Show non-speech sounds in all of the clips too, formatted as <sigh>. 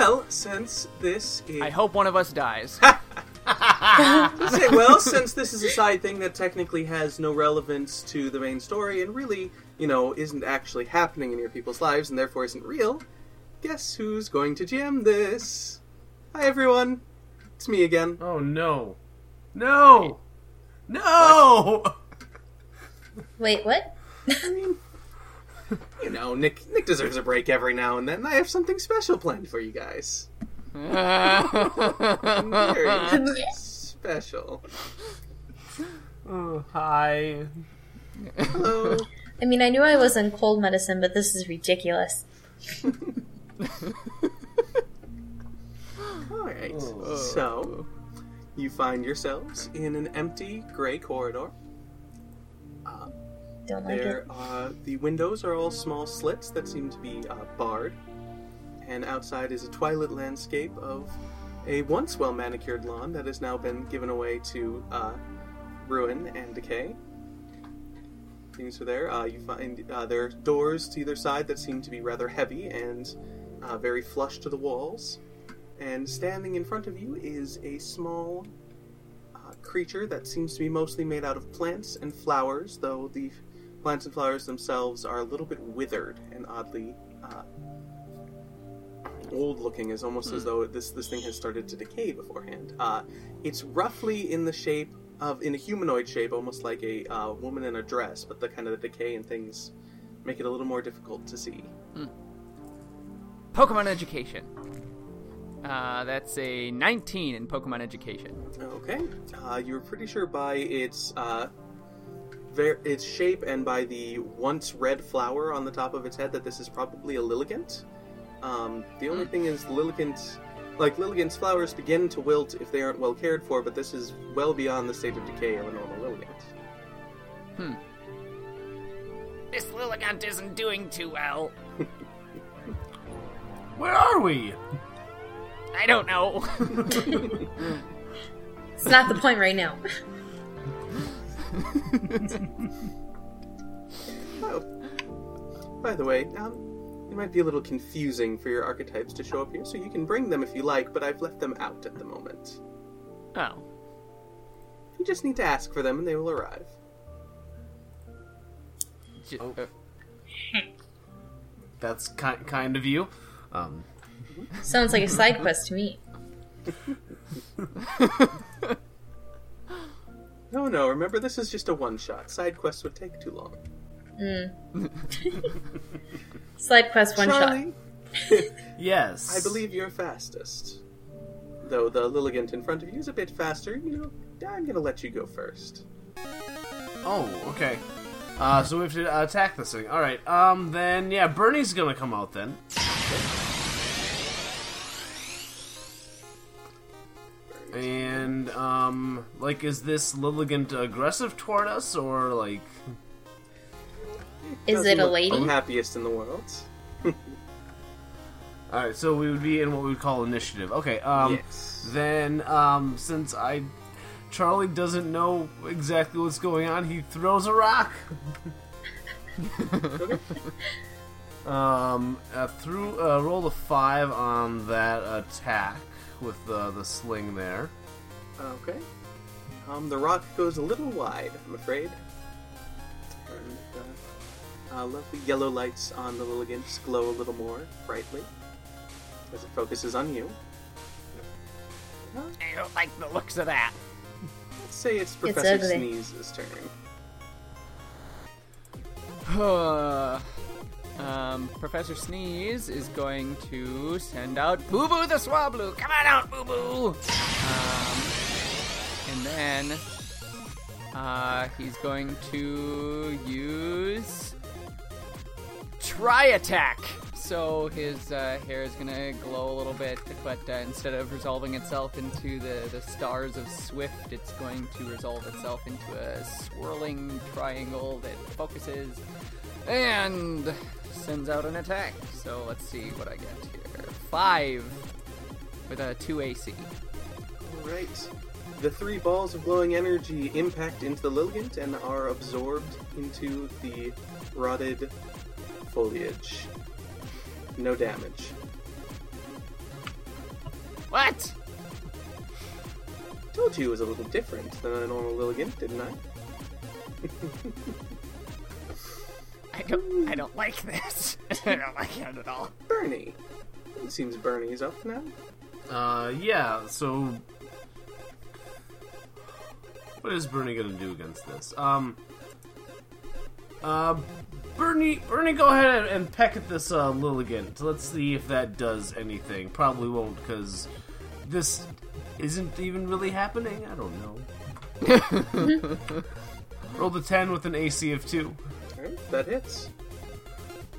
Well, since this is I hope one of us dies. <laughs> say, well, since this is a side thing that technically has no relevance to the main story and really, you know, isn't actually happening in your people's lives and therefore isn't real, guess who's going to jam this? Hi, everyone. It's me again. Oh no. No! No! <laughs> Wait, what? I mean, you know, Nick Nick deserves a break every now and then. I have something special planned for you guys. <laughs> Very special. Oh, hi. Hello. I mean, I knew I was in cold medicine, but this is ridiculous. <laughs> All right. Oh. So, you find yourselves in an empty gray corridor. Don't like There, it. uh, the windows are all small slits that seem to be uh, barred, and outside is a twilight landscape of a once well manicured lawn that has now been given away to uh, ruin and decay. Things are there. Uh, you find uh, there are doors to either side that seem to be rather heavy and uh, very flush to the walls. And standing in front of you is a small uh, creature that seems to be mostly made out of plants and flowers, though the plants and flowers themselves are a little bit withered and oddly uh, old looking, as almost as though this this thing has started to decay beforehand. Uh, it's roughly in the shape of in a humanoid shape, almost like a uh, woman in a dress, but the kind of the decay and things make it a little more difficult to see. Pokemon education. Uh, that's a 19 in Pokemon education. Okay, uh, you're pretty sure by its uh, ver- its shape and by the once red flower on the top of its head that this is probably a Lilligant. Um, the only thing is Lilligant, like Lilligant's flowers begin to wilt if they aren't well cared for, but this is well beyond the state of decay of a normal Lilligant. Hmm. This Lilligant isn't doing too well. <laughs> Where are we? I don't know. <laughs> It's not the point right now. <laughs> <laughs> Oh, by the way, um, it might be a little confusing for your archetypes to show up here, so you can bring them if you like, but I've left them out at the moment. oh. You just need to ask for them, and they will arrive. J- Oh. uh, <laughs> That's ki- kind of you. Um, Sounds like a side quest to me. <laughs> No, no, remember this is just a one shot. Side quests would take too long. <laughs> Side quest one shot. Charlie, <laughs> yes. I believe you're fastest. Though the Lilligant in front of you is a bit faster, you know, I'm gonna let you go first. Oh, okay. Uh, so we have to attack this thing. All right. Um. Then yeah, Bernie's gonna come out then. And um, like, is this Lilligant aggressive toward us, or like? Is it a look lady? The happiest in the world. <laughs> All right, so we would be in what we would call initiative. Okay. Um. yes. Then, um, since I, Charlie doesn't know exactly what's going on, he throws a rock. <laughs> Um, uh, through uh, roll a five on that attack with the the sling there. Okay. Um, the rock goes a little wide, I'm afraid. And, uh, uh, lovely yellow lights on the Lilligants glow a little more brightly as it focuses on you. I don't like the looks of that. Let's say it's Professor ugly. Sneeze's turn. Um, Professor Sneeze is going to send out Boo Boo the Swablu. Come on out, Boo Boo. Um, and then uh, he's going to use Tri Attack. So his uh, hair is gonna glow a little bit, but uh, instead of resolving itself into the, the stars of Swift, it's going to resolve itself into a swirling triangle that focuses and sends out an attack. So let's see what I get here. Five with a two AC. Alright. The three balls of glowing energy impact into the Lilligant and are absorbed into the rotted foliage. No damage. What? Told you it was a little different than a normal Lilligant, didn't I? <laughs> I don't, I don't like this. <laughs> I don't like it at all. Bernie. It seems Bernie's up now. Uh, yeah, so. What is Bernie gonna do against this? Um. Uh, Bernie, Bernie, go ahead and peck at this uh, Lilligant. Let's see if that does anything. Probably won't, because this isn't even really happening. I don't know. <laughs> Roll the 10 with an AC of 2. That hits.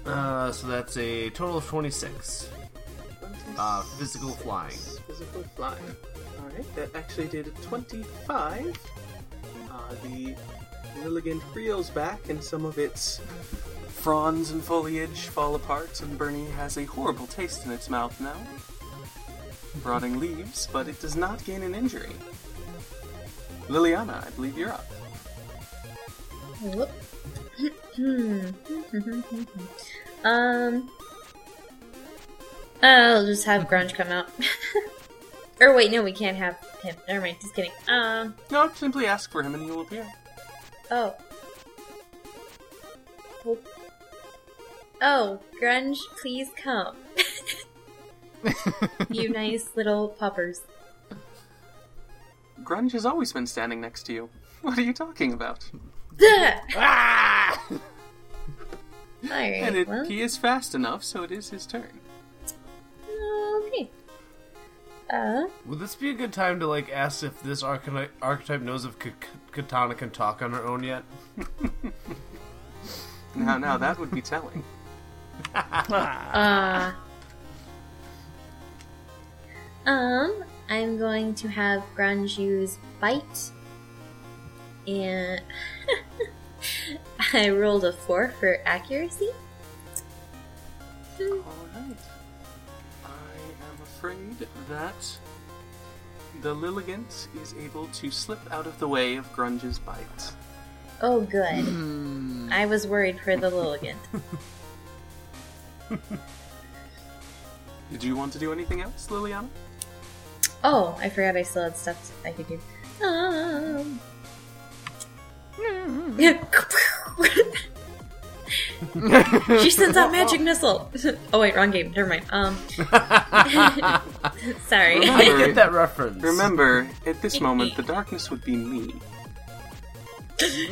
Uh, so that's a total of 26. Uh, 26. Uh, physical flying. Physical flying. Alright, that actually did 25. Uh, the Lilligant reels back, and some of its fronds and foliage fall apart, and Bernie has a horrible taste in its mouth now. Rotting leaves, but it does not gain an injury. Liliana, I believe you're up. Whoop. <laughs> um. I'll just have Grunge come out. <laughs> or wait, no, we can't have him. Never mind, just kidding. Um. No, simply ask for him and he will appear. Oh. Oh, oh Grunge, please come. <laughs> you nice little poppers. Grunge has always been standing next to you. What are you talking about? Ah! Alright, And it, well. he is fast enough, so it is his turn. Okay. Uh, Would this be a good time to like ask if this archetype, archetype knows if K- Katana can talk on her own yet? <laughs> Now, now that would be telling. <laughs> uh. Um, I'm going to have Grunge use Bite. And <laughs> I rolled a 4 for accuracy. Alright. I am afraid that the Lilligant is able to slip out of the way of Grunge's bite. Oh, good. Hmm. I was worried for the Lilligant. <laughs> Did you want to do anything else, Liliana? Oh, I forgot I still had stuff I could do. Um. She sends out magic missile. <laughs> oh wait, wrong game. Never mind. Um. <laughs> Sorry. I get that reference. Remember, at this moment, the darkness would be me.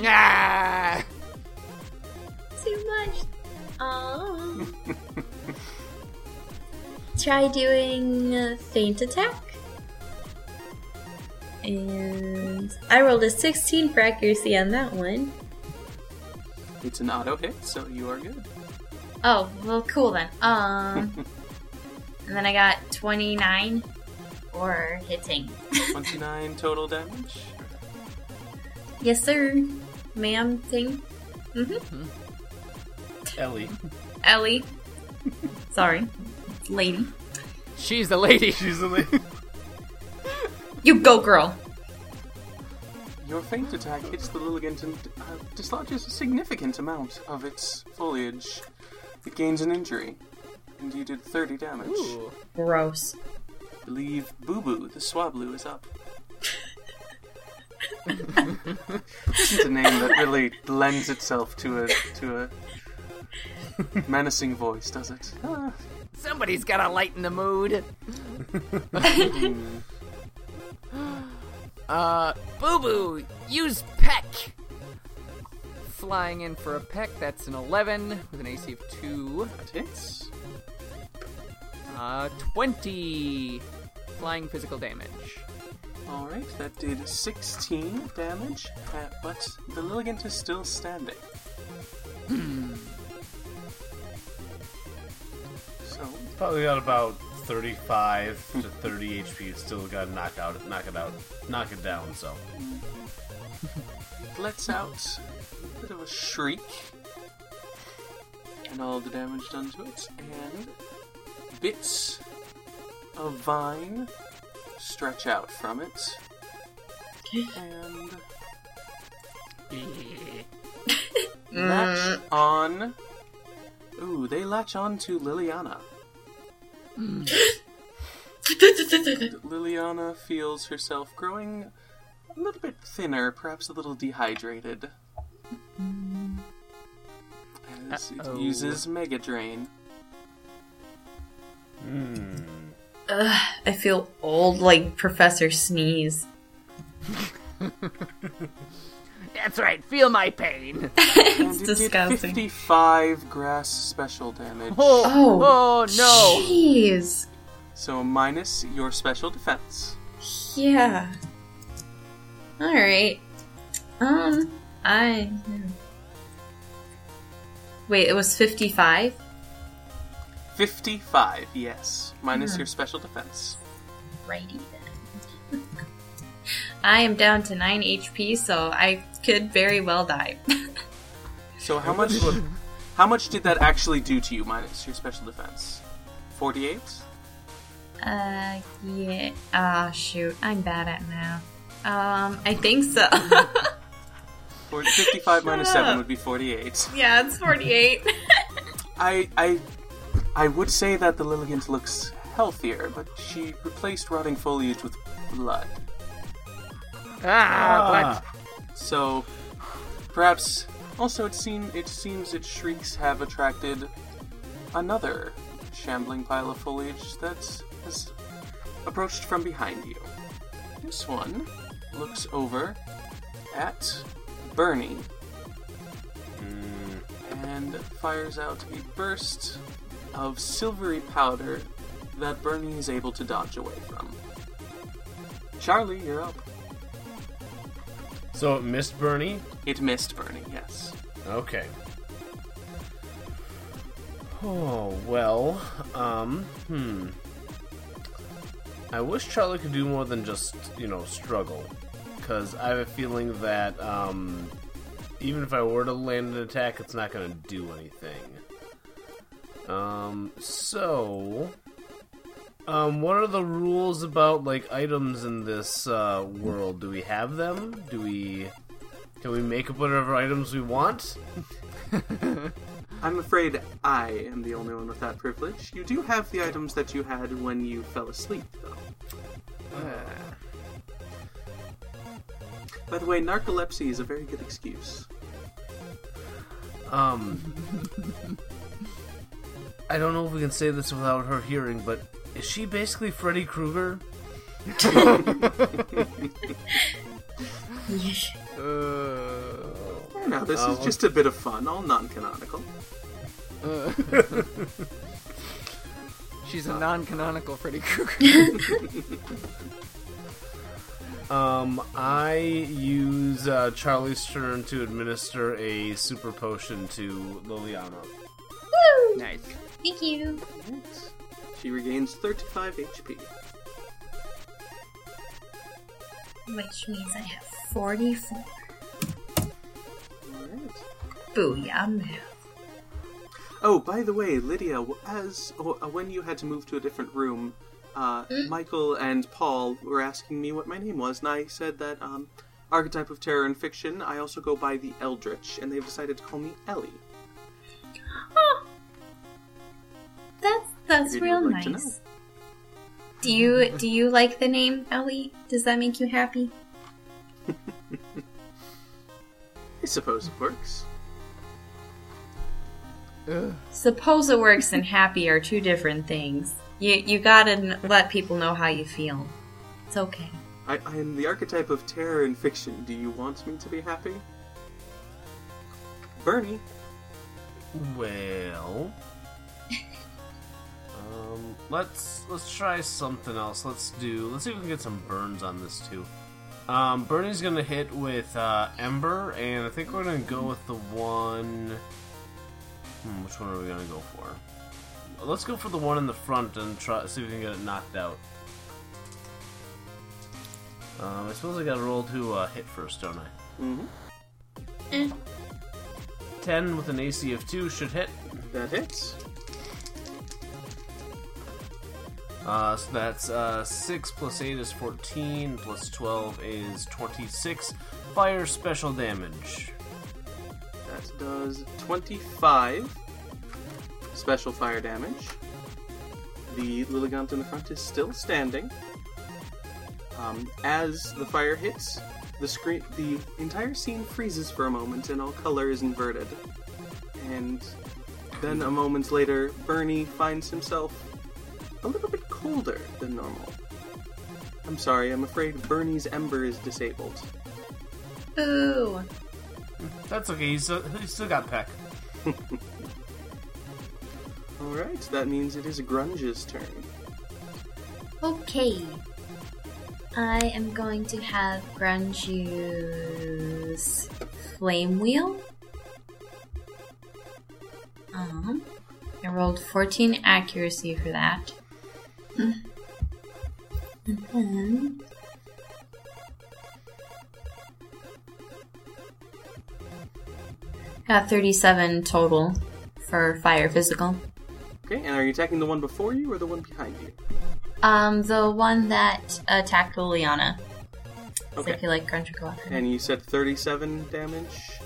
Ah! <laughs> Too much. Um. Try doing a feint attack. And I rolled a 16 for accuracy on that one. It's an auto hit, so you are good. Oh, well, cool then. <laughs> Um, and then I got 29 for hitting. <laughs> 29 total damage. Yes, sir. Ma'am thing. mhm Ellie. Ellie. Sorry. Lady. She's the lady. She's the lady. <laughs> You go, girl. Your feint attack hits the Lilligant and uh, dislodges a significant amount of its foliage. It gains an injury, and you did 30 damage. Ooh. Gross. I believe Boo Boo, the Swablu, is up. Isn't a name that really lends itself to a to a menacing voice, does it? Ah, Somebody's gotta lighten the mood. <laughs> uh, Boo Boo, use Peck. Flying in for a peck, that's an 11 with an AC of 2. that hits. Uh, 20 flying physical damage. Alright, that did 16 damage, uh, but the Lilligant is still standing. so, Probably got about 35 to 30 HP. Still got to knock out, knock it out, knock it down. So lets out a bit of a shriek, and all the damage done to it, and bits of vine stretch out from it, and <laughs> latch on. Ooh, they latch on to Liliana. Liliana feels herself growing a little bit thinner, perhaps a little dehydrated. As it Uh-oh. uses Mega Drain. Hmm. Ugh, I feel old like Professor Sneeze. <laughs> That's right. Feel my pain. <laughs> it's And it did disgusting. 55 grass special damage. Oh, Oh, oh no. Jeez. So minus your special defense. Yeah. Alright. Um, I. hmm. Wait, it was 55? 55, yes. Minus your special defense. Righty then. <laughs> I am down to 9 HP, so I could very well die. <laughs> So how much how much did that actually do to you minus your special defense? 48? uh, yeah. Ah, shoot. I'm bad at math. Um, I think so. <laughs> Or 55 minus Shut 7 would be 48. yeah, it's 48. <laughs> I I I would say that the Lilligant looks healthier, but she replaced rotting foliage with blood. Ah, So perhaps also it seem it seems its shrieks have attracted another shambling pile of foliage that has approached from behind you. This one looks over at Bernie and fires out a burst of silvery powder that Bernie is able to dodge away from. Charlie, you're up. So it missed Bernie. It missed Bernie, yes. Okay. Oh well. Um. Hmm. I wish Charlie could do more than just you know struggle, because I have a feeling that um, even if I were to land an attack, it's not going to do anything. Um. So. Um, what are the rules about like items in this uh, world? Do we have them? Do we can we make up whatever items we want? <laughs> I'm afraid I am the only one with that privilege. You do have the items that you had when you fell asleep, though. <sighs> By the way, narcolepsy is a very good excuse. Um, <laughs> I don't know if we can say this without her hearing, but is she basically Freddy Krueger? Uh, Now, this Oh, is just a bit of fun, all non-canonical. uh. <laughs> She's a non-canonical Freddy Krueger. <laughs> Um, I use uh, Charlie's turn to administer a super potion to Liliana. Woo! nice. Thank you. She regains 35 HP. Which means I have 44. Alright. Booyah, math. Oh, by the way, Lydia, as uh, when you had to move to a different room, uh, Michael and Paul were asking me what my name was, and I said that um, archetype of terror and fiction. I also go by the Eldritch, and they've decided to call me Ellie. That's that's real like nice. Do you do you like the name Ellie? Does that make you happy? <laughs> I suppose it works. Ugh. Suppose it works and happy are two different things. You you gotta n- let people know how you feel. It's okay. I, I am the archetype of terror in fiction. Do you want me to be happy? Bernie, Well, let's let's try something else. Let's do. Let's see if we can get some burns on this too. Um, Bernie's gonna hit with uh, Ember, and I think we're gonna go with the one. Hmm, which one are we gonna go for? Let's go for the one in the front and try see if we can get it knocked out. Um, I suppose I gotta roll to uh, hit first, don't I? mm-hmm. Eh. 10 with an AC of 2 should hit. that hits. Uh, so that's uh, 6 plus 8 is 14, plus 12 is 26. Fire special damage. That does 25 special fire damage. the Lilligant in the front is still standing. Um, as the fire hits, the screen, the entire scene freezes for a moment, and all color is inverted. And then a moment later, Bernie finds himself a little bit colder than normal. I'm sorry, I'm afraid Bernie's ember is disabled. Ooh. That's okay. He's still, he's still got Peck. <laughs> Alright, that means it is Grunge's turn. Okay. I am going to have Grunge use Flame Wheel. Um, I rolled 14 accuracy for that. And then. Got 37 total for fire physical. Okay, and are you attacking the one before you or the one behind you? Um, the one that attacked Liliana. I Okay. feel like Grunge would go after her. And you said 37 damage?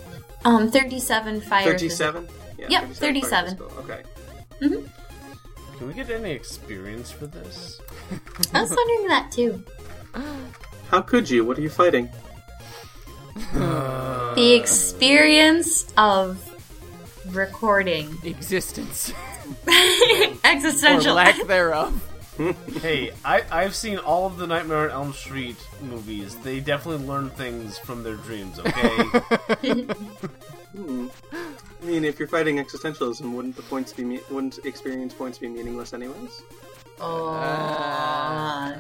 Um, 37 fire. 37? Yeah, Yep, 37 37. fire physical. Okay. Can we get any experience for this? I was wondering that too. How could you? What are you fighting? Uh, the experience of recording <laughs> Existence. <laughs> or existential. lack thereof. <laughs> hey, I, I've seen all of the Nightmare on Elm Street movies. They definitely learn things from their dreams, okay? Hmm. I mean, if you're fighting existentialism, wouldn't the points be me- wouldn't experience points be meaningless anyways? oh.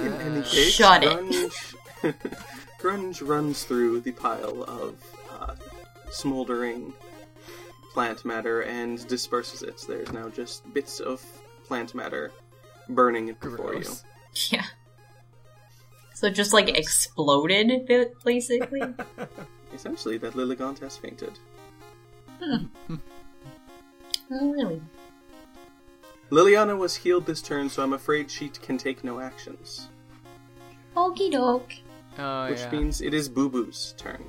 In any case, Shut it. Grunge, <laughs> Grunge runs through the pile of uh, smoldering plant matter and disperses it. There's now just bits of plant matter burning before Gross. <laughs> Yeah. So just like exploded, basically. <laughs> Essentially, that Lilligant has fainted. Oh, really? <laughs> Liliana was healed this turn, so I'm afraid she can take no actions. Okie doke. Oh, which yeah. means it is Boo Boo's turn.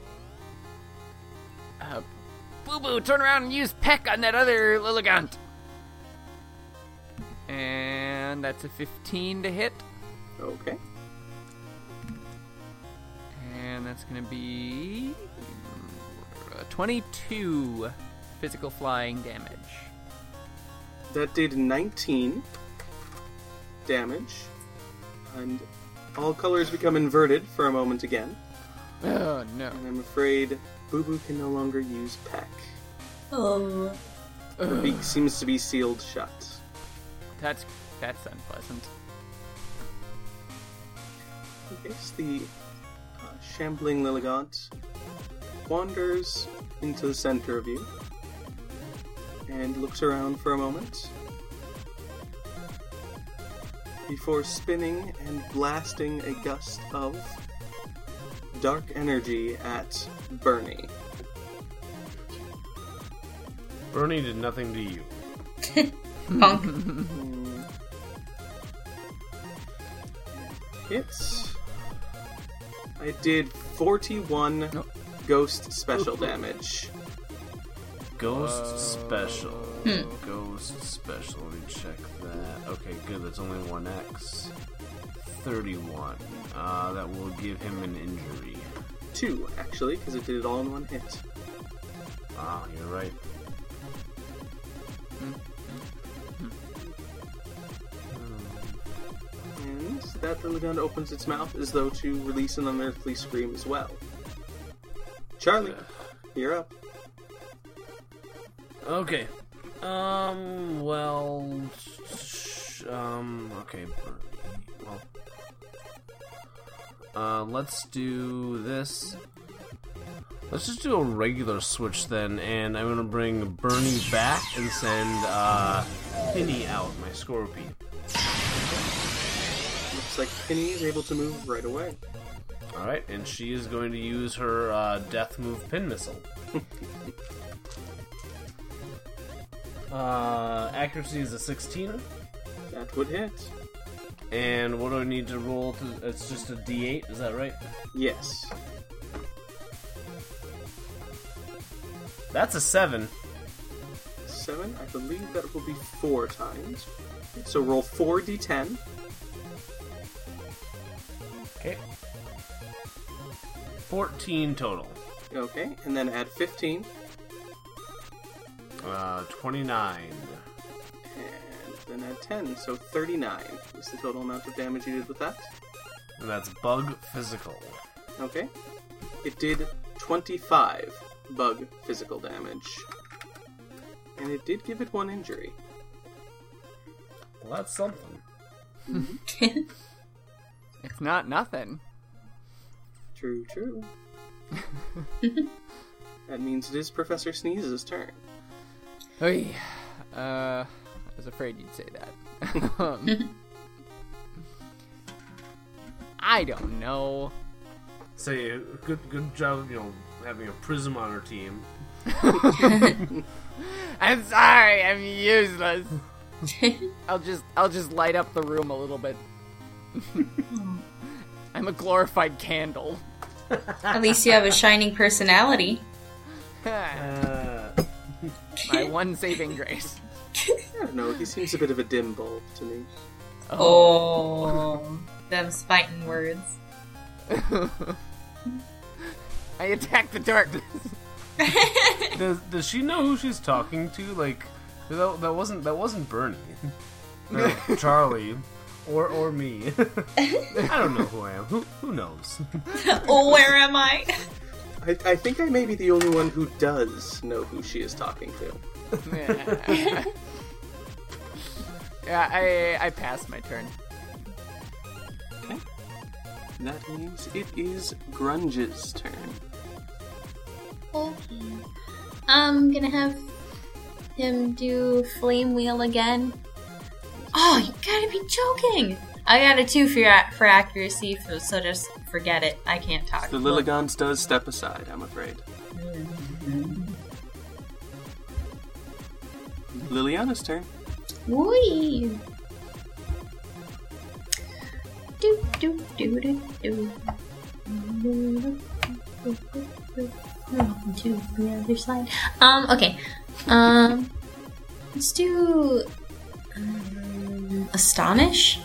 Uh, Boo Boo, turn around and use Peck on that other Lilligant. And that's a 15 to hit. Okay. And that's going to be 22 physical flying damage. That did 19 damage. And all colors become inverted for a moment again. Oh, no. And I'm afraid Boo Boo can no longer use Peck. Oh. The beak seems to be sealed shut. That's that's unpleasant. I guess the uh, shambling Lilligant wanders into the center of you and looks around for a moment before spinning and blasting a gust of dark energy at Bernie. Bernie did nothing to you. <laughs> Punk. Hits. I did 41 Nope. Ghost special damage. Ghost uh, special. Hmm. Ghost special. Let me check that. Okay, good. That's only 1x. 31. Uh, that will give him an injury. Two, actually, because it did it all in one hit. Ah, you're right. Hmm, hmm, and that the Lilligant opens its mouth as though to release an unearthly scream as well. Charlie, you're up. Okay. Um, well. sh- Um, okay. Well. Uh, let's do this. Let's just do a regular switch then, and I'm gonna bring Bernie back and send, uh, Penny out, my Scorpion. Looks like Penny is able to move right away. Alright, and she is going to use her, uh, Death Move Pin Missile. <laughs> uh, accuracy is a 16. That would hit. And what do I need to roll? To, it's just a D8, is that right? Yes. That's a seven. Seven, I believe that will be four times. So roll 4d10. Okay. 14 total. Okay, and then add 15. Uh, 29. And then add 10, so 39 is the total amount of damage you did with that. And that's bug physical. Okay. It did 25 bug physical damage. And it did give it one injury. Well, that's something. <laughs> <laughs> It's not nothing. True, true. <laughs> that means it is Professor Sneeze's turn. Oy. Uh, I was afraid you'd say that. <laughs> Um, I don't know. Say, good good job, you know, having a prism on our team. <laughs> I'm sorry, I'm useless. I'll just I'll just light up the room a little bit. I'm a glorified candle. At least you have a shining personality. Uh, My one saving grace. I don't know, he seems a bit of a dim bulb to me. Oh, them's fighting words. <laughs> I attack the darkness. <laughs> does, does she know who she's talking to? Like, that, that wasn't that wasn't Bernie, or <laughs> Charlie, or or me. <laughs> I don't know who I am. Who who knows? <laughs> oh, where am I? I, I think I may be the only one who does know who she is talking to. yeah, <laughs> yeah I I passed my turn. Okay. That means it is Grunge's turn. Okay. I'm gonna have him do flame wheel again. Oh, you gotta be joking! I got a two for for accuracy, so- so just forget it. I can't talk. The Lilligans does step aside, I'm afraid. Liliana's turn. Whee! Do do do do do. To the other side. Um. Okay. Um. Let's do. Um, astonish.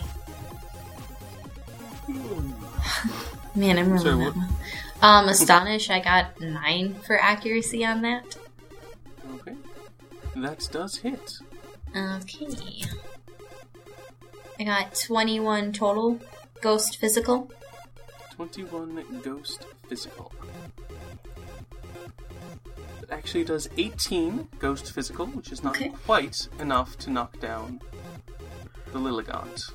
<laughs> Man, I'm really Sorry? <laughs> Um, astonish. I got nine for accuracy on that. Okay. That does hit. Okay. I got 21 total ghost physical. 21 ghost physical. It actually does 18 ghost physical, which is not Okay. quite enough to knock down the Lilligant.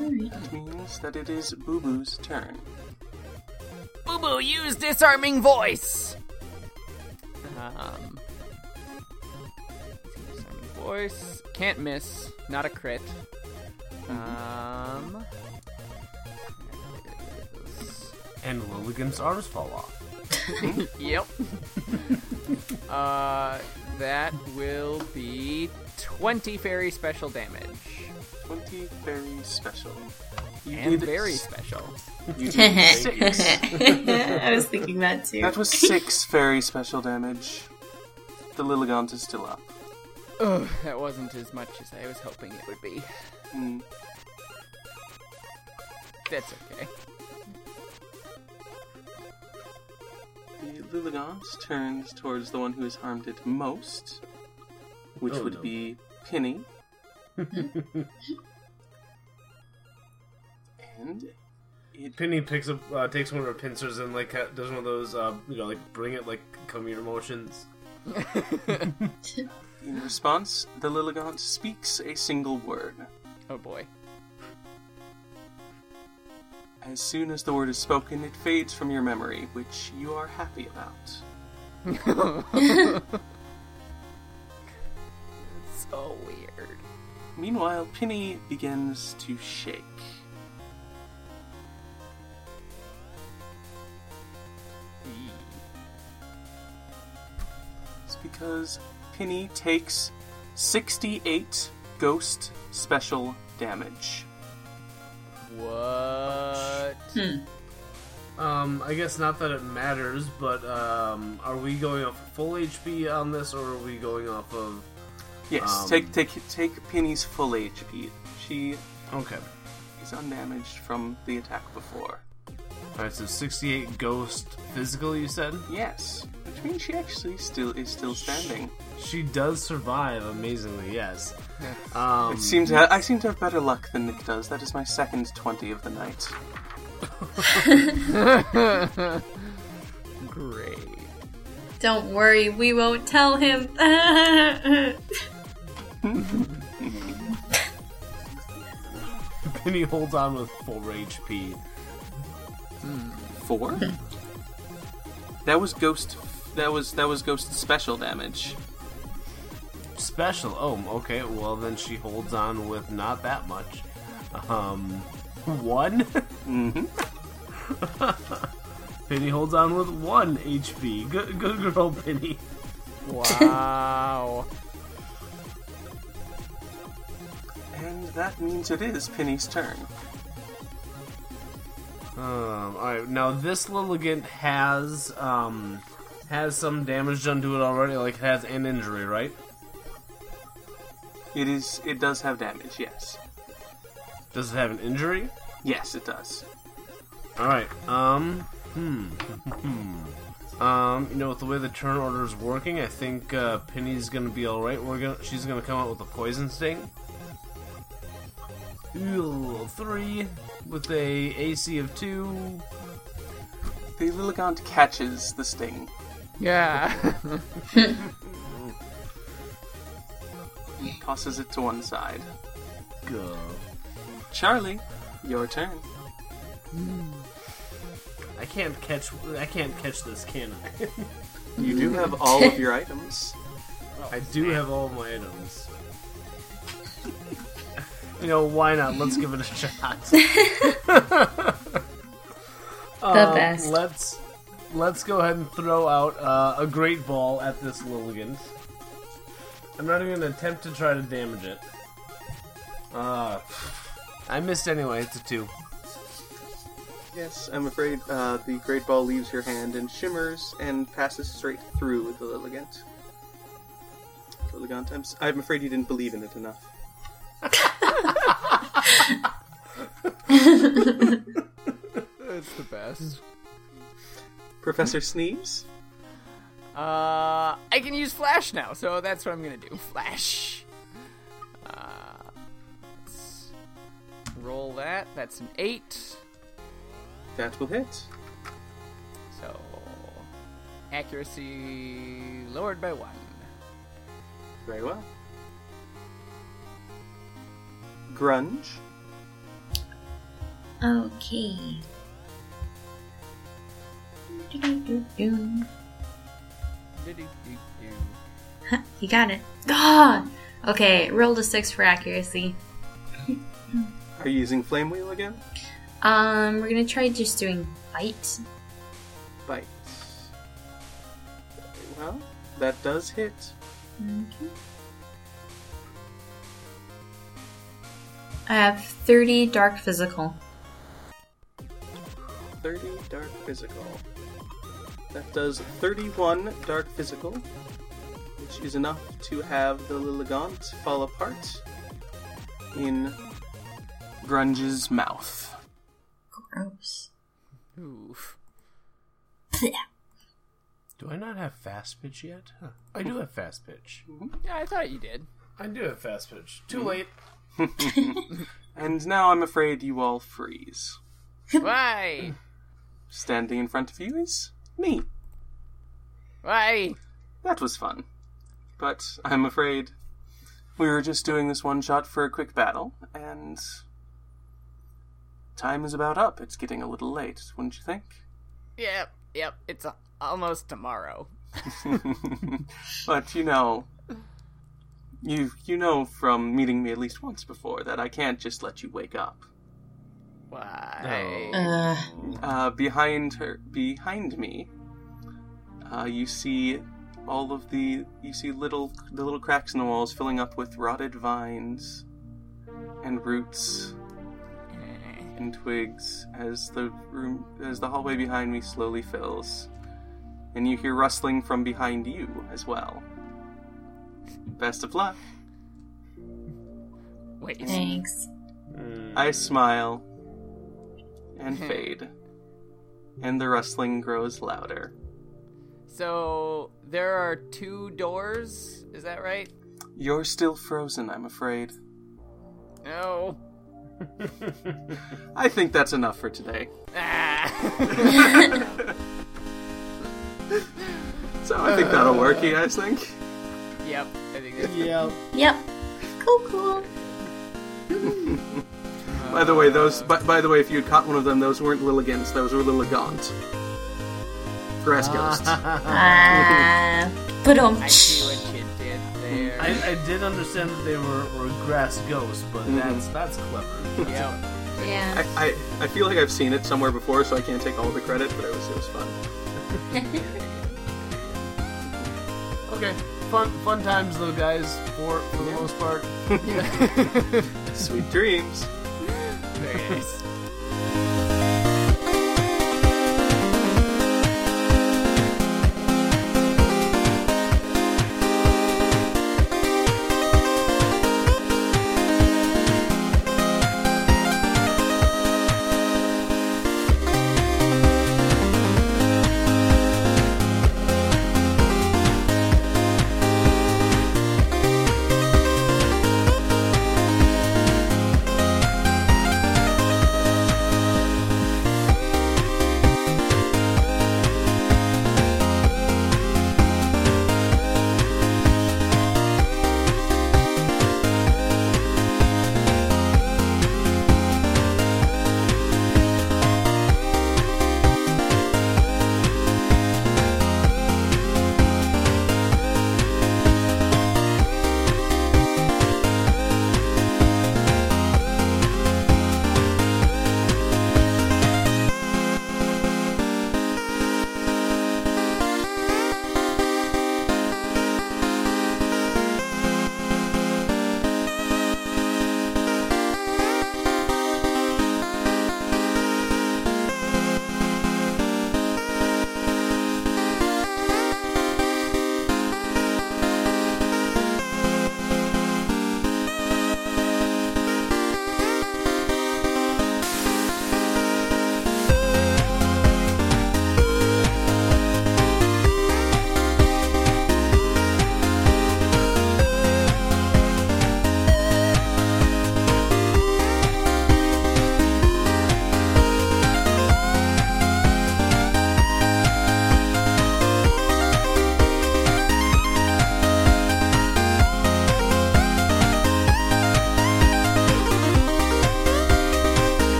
Alright. That means that it is Boo Boo's turn. Boo Boo, use disarming voice. Um, disarming voice can't miss. Not a crit. Um. And Lilligan's arms fall off. <laughs> Yep. uh, that will be 20 fairy special damage. 20 very special. You And did very s- special. You did six. <laughs> I was thinking that too. That was six very special damage. The Lilligant is still up. Ugh, that wasn't as much as I was hoping it would be. Hmm. That's okay. The Lilligant turns towards the one who has harmed it most, which Oh, would no. be Penny. <laughs> and it Penny picks up, uh, takes one of her pincers and like does one of those, uh, you know, like bring it like come your motions. <laughs> in response, the Lilligant speaks a single word. Oh boy. As soon as the word is spoken, it fades from your memory, which you are happy about. <laughs> so weird. Meanwhile, Penny begins to shake. It's because Penny takes 68 ghost special damage. What? Hmm. Um, I guess not that it matters, but um, are we going off full HP on this, or are we going off of Yes, Um, take take take Penny's full HP. She Okay. is undamaged from the attack before. Alright, so 68 ghost physical, you said? Yes, which means she actually still is still standing. She does survive, amazingly, yes. Um, It seems to I seem to have better luck than Nick does. That is my second twenty of the night. <laughs> Great. Don't worry, we won't tell him. <laughs> Penny holds on with full HP. Four. that was ghost. That was that was ghost special damage. Special. Oh, okay. Well, then she holds on with not that much. Um, one. Mm-hmm. <laughs> Penny holds on with one HP. Good, good girl, Penny. Wow. <laughs> And that means it is Penny's turn. Um, all right. Now this Lilligant has um has some damage done to it already. Like it has an injury, right? It is. It does have damage. Yes. Does it have an injury? Yes, it does. All right. Um. Hmm. hmm. Um. You know, with the way the turn order is working, I think uh, Penny's gonna be all right. We're gonna. She's gonna come out with a poison sting. Ooh, three with a AC of two. The Lilligant catches the sting. Yeah. <laughs> and tosses it to one side. Go. Charlie, your turn. Hmm. I can't catch. I can't catch this, can I? You do have all of your items. <laughs> Oh, I do have all my items. You know, why not? Let's give it a shot. <laughs> <laughs> the Um, best. Let's let's go ahead and throw out uh, a great ball at this Lilligant. I'm not even gonna attempt to try to damage it. Uh, I missed anyway. It's a two. Yes, I'm afraid uh, the great ball leaves your hand and shimmers and passes straight through the Lilligant. Lilligant, I'm, s- I'm afraid you didn't believe in it enough. It's the best. Professor Sneeze? Uh, I can use flash now, so that's what I'm gonna do. Flash. Uh, let's roll that. That's an eight. That will hit. So accuracy lowered by one. Very well. Grunge? Okay. You got it. Ah! Okay, rolled a six for accuracy. Are you using Flame Wheel again? Um, we're gonna try just doing bite. Bite. Well. That does hit. I have 30 dark physical. 30 dark physical. That does 31 dark physical, which is enough to have the Lilligant fall apart in Grunge's mouth. Gross. Oof. <laughs> Do I not have fast pitch yet? Huh. I do have fast pitch. Mm-hmm. Yeah, I thought you did. I do have fast pitch. Too mm-hmm. late. <laughs> And now I'm afraid you all freeze. Why? Standing in front of you is me. Why? That was fun. But I'm afraid we were just doing this one shot for a quick battle, and time is about up. It's getting a little late, wouldn't you think? Yep, yep. It's a- almost tomorrow. <laughs> but you know, you you know from meeting me at least once before that I can't just let you wake up. Why? Uh, Uh, behind her, behind me, uh, you see all of the you see little the little cracks in the walls filling up with rotted vines and roots and twigs as the room as the hallway behind me slowly fills, and you hear rustling from behind you as well. Best of luck. Wait. Thanks. I smile and fade, and the rustling grows louder. So there are two doors. Is that right? You're still frozen, I'm afraid. No. <laughs> I think that's enough for today. Ah. <laughs> <laughs> So I think that'll work, you guys think? Yep. I think that's yeah. Yep. Cool, cool. By the way, those. By, by the way, if you had caught one of them, those weren't Lilligans. Those were Lilligaunt. Grass ghosts. Ah. But um. I see what you did there. I, I did understand that they were, were grass ghosts, but that's that's clever. Yep. Yeah. I, I, I feel like I've seen it somewhere before, so I can't take all the credit, but it was it was fun. <laughs> Okay, fun fun times though, guys. For for the most part. <laughs> Sweet dreams. <laughs> Nice.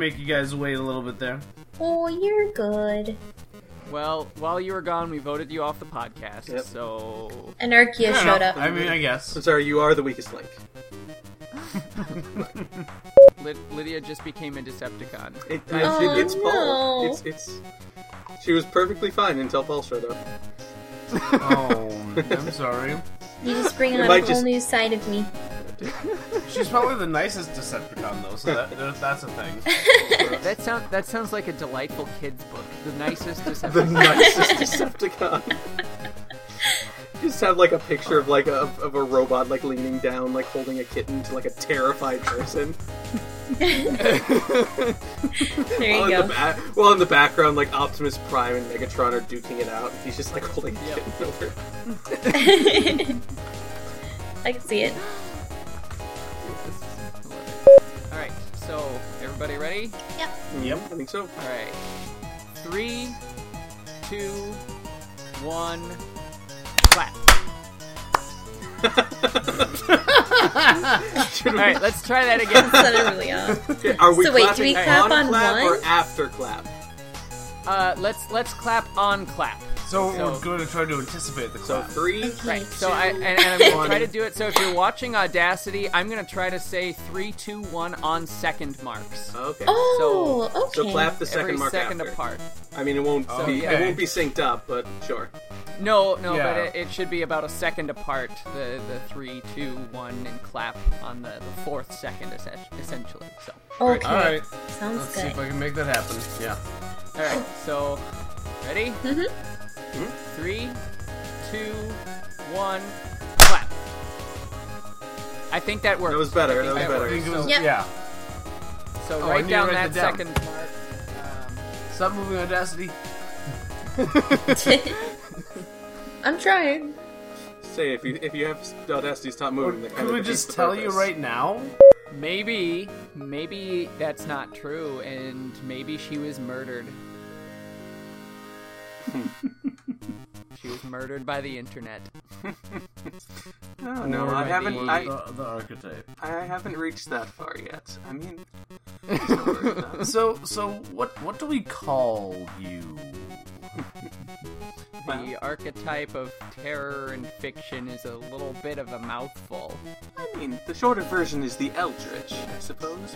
To make you guys wait a little bit there. Oh, you're good. Well, while you were gone, we voted you off the podcast. Yep. So Anarchia I showed don't know. up. I mean, I guess. I'm sorry, you are the weakest link. <laughs> Lyd- Lydia just became a Decepticon. It, Oh, it, it's Paul. no. It's it's. She was perfectly fine until Paul showed up. Oh, I'm sorry. You just bring It out a whole just- new side of me. <laughs> She's probably the nicest Decepticon though, so that, that that's a thing. <laughs> That sounds that sounds like a delightful kids book. The nicest Decepticon. The Decepticon. nicest <laughs> Decepticon. Just have like a picture of like a of a robot like leaning down, like holding a kitten to like a terrified person. There While you in go. the ba- while in the background, like Optimus Prime and Megatron are duking it out. He's just like holding a Yep. kitten over. I can see it. Everybody ready? Yep. Yep, I think so. All right, three, two, one, clap. <laughs> Should All we- right, let's try that again. <laughs> Set really off. Okay, Are we So wait, do we clap on, on clap or after clap? Uh, let's let's clap on clap. So, So- we're going to try to anticipate the So clap. three. Right. So I and, and I'm gonna try to do it. So if you're watching Audacity, I'm gonna try to say three, two, one on second marks. Okay. Oh, okay. So clap the second Every mark second after. apart. I mean, it won't Oh, be okay. it won't be synced up, but sure. No, no, Yeah. but it, it should be about a second apart. The the three, two, one, and clap on the, the fourth second, essentially. So, Okay. All right. Sounds Let's see if I can make that happen. Yeah. all right. So, ready? Mhm. Three, two, one, clap. I think that worked. That was better, I think that was better. I think it was, So, Yep. yeah. so Oh, I write need to down write that that down. second part. Um, Stop moving, Audacity. <laughs> <laughs> I'm trying. Say if you if you have Audacity stop moving, that kind Could we defeats just the tell you right now? maybe, maybe that's not true, and maybe she was murdered. <laughs> she was murdered by the internet. <laughs> Oh, no, no, Or I maybe- haven't. I, the, the archetype. I haven't reached that far yet. I mean, don't worry about it. So, so what? What do we call you? The archetype of terror and fiction is a little bit of a mouthful. I mean, the shorter version is the Eldritch, I suppose.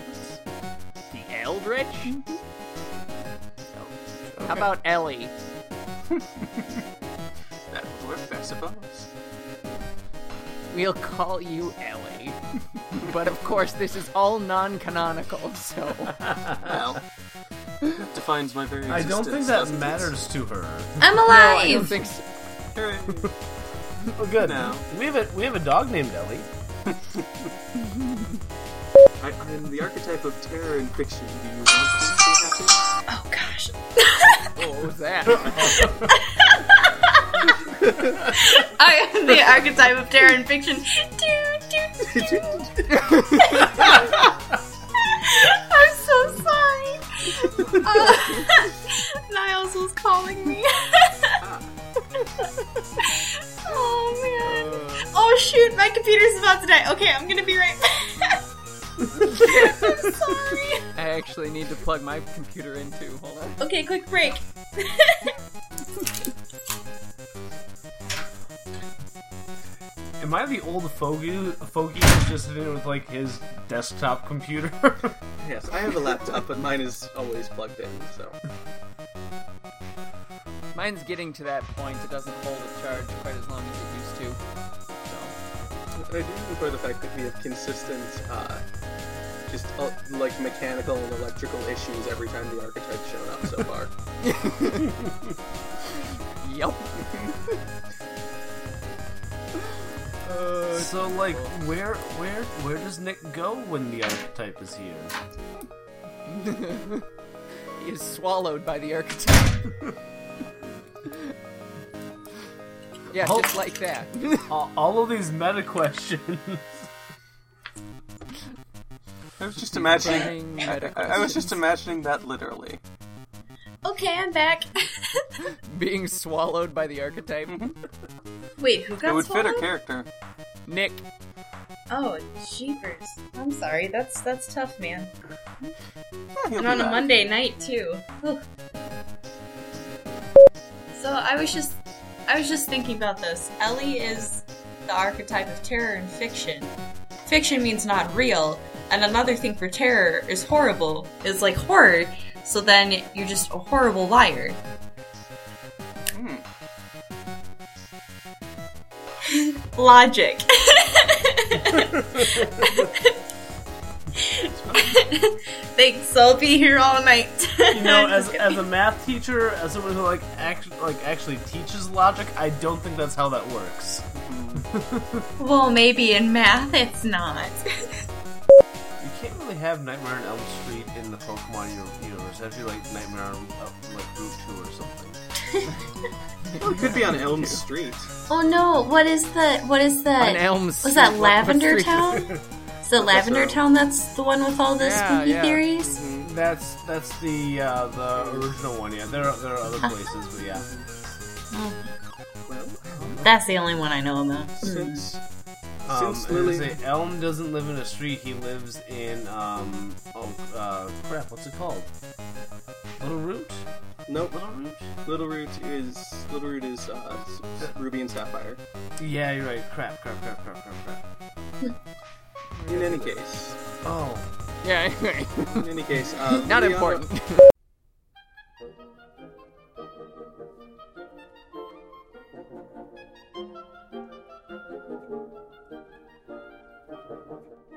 The Eldritch? Mm-hmm. How about Ellie? <laughs> That would work, I suppose. We'll call you Ellie. <laughs> but of course, this is all non canonical, so. Well, defines my very. I don't think that matters to her. I'm No, alive. I don't think so. Hooray. <laughs> Oh, good. No. We have a we have a dog named Ellie. <laughs> I, I'm the archetype of terror and fiction. Do you want to be happy? oh gosh. Oh, what was that? I am the archetype of terror in fiction. Do, do, do. I'm so sorry. Uh, <laughs> Niles was calling me. <laughs> oh man. Oh shoot, my computer's about to die. Okay, I'm gonna be right back. <laughs> I'm sorry. I actually need to plug my computer in too. Hold on. Okay, quick break. Am I the old fogey fogey who's just sitting with like his desktop computer? <laughs> Yes, I have a laptop, but mine is always plugged in. So Mine's getting to that point. It doesn't hold a charge quite as long as it used to. So. I do enjoy the fact that we have consistent, uh, just uh, like mechanical and electrical issues every time the archetype's shown up so far. <laughs> Yep. <laughs> Uh, so like, where where where does Nick go when the archetype is here? <laughs> he is swallowed by the archetype. yeah, Oh. just like that. <laughs> all, all of these meta questions. I was just imagining. I, I was just imagining that literally. Okay, I'm back. <laughs> being swallowed by the archetype. Mm-hmm. Wait, who got It would fit her character. Nick, Oh, jeepers. I'm sorry. That's that's tough, man. He'll And be on a back. Monday night too. Whew. So I was just I was just thinking about this. Ellie is the archetype of terror in fiction. Fiction means not real, and another thing for terror is horrible. Is like horror, so then you're just a horrible liar. Logic. <laughs> Thanks, I'll be here all night. You know, <laughs> as as a math teacher, as someone who like actually like actually teaches logic, I don't think that's how that works. <laughs> well, maybe in math it's not. You can't really have Nightmare on Elm Street in the Pokemon universe. That'd be like Nightmare on uh, like Route Two or something. Well, it could be on Elm Street. oh no! What is the what is the on Elm Street, was that what- Lavender street- Town? <laughs> Is it Lavender Earl. Town? That's the one with all the Yeah, spooky yeah. theories. That's that's the uh, the original one. Yeah, there are, there are other places, but yeah. Well, That's the only one I know about. since Um, since and Lily, say Elm doesn't live in a street. He lives in um oh uh crap. What's it called? Littleroot? Nope. Littleroot? Little Root is Littleroot is uh, Ruby and Sapphire. Yeah, you're right. Crap, crap, crap, crap, crap, crap. In any case. Oh. Yeah. <laughs> In any case. Uh, <laughs> Not important. <laughs>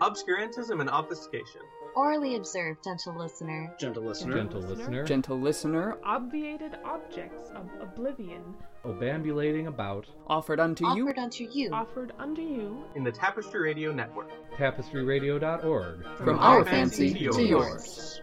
Obscurantism and obfuscation. Orally observed, gentle listener. Gentle listener. Gentle listener. Gentle listener, obviated objects of oblivion, Obambulating about. offered unto you Offered unto you. offered unto you In the Tapestry Radio Network. Tapestryradio.org. from our fancy to yours.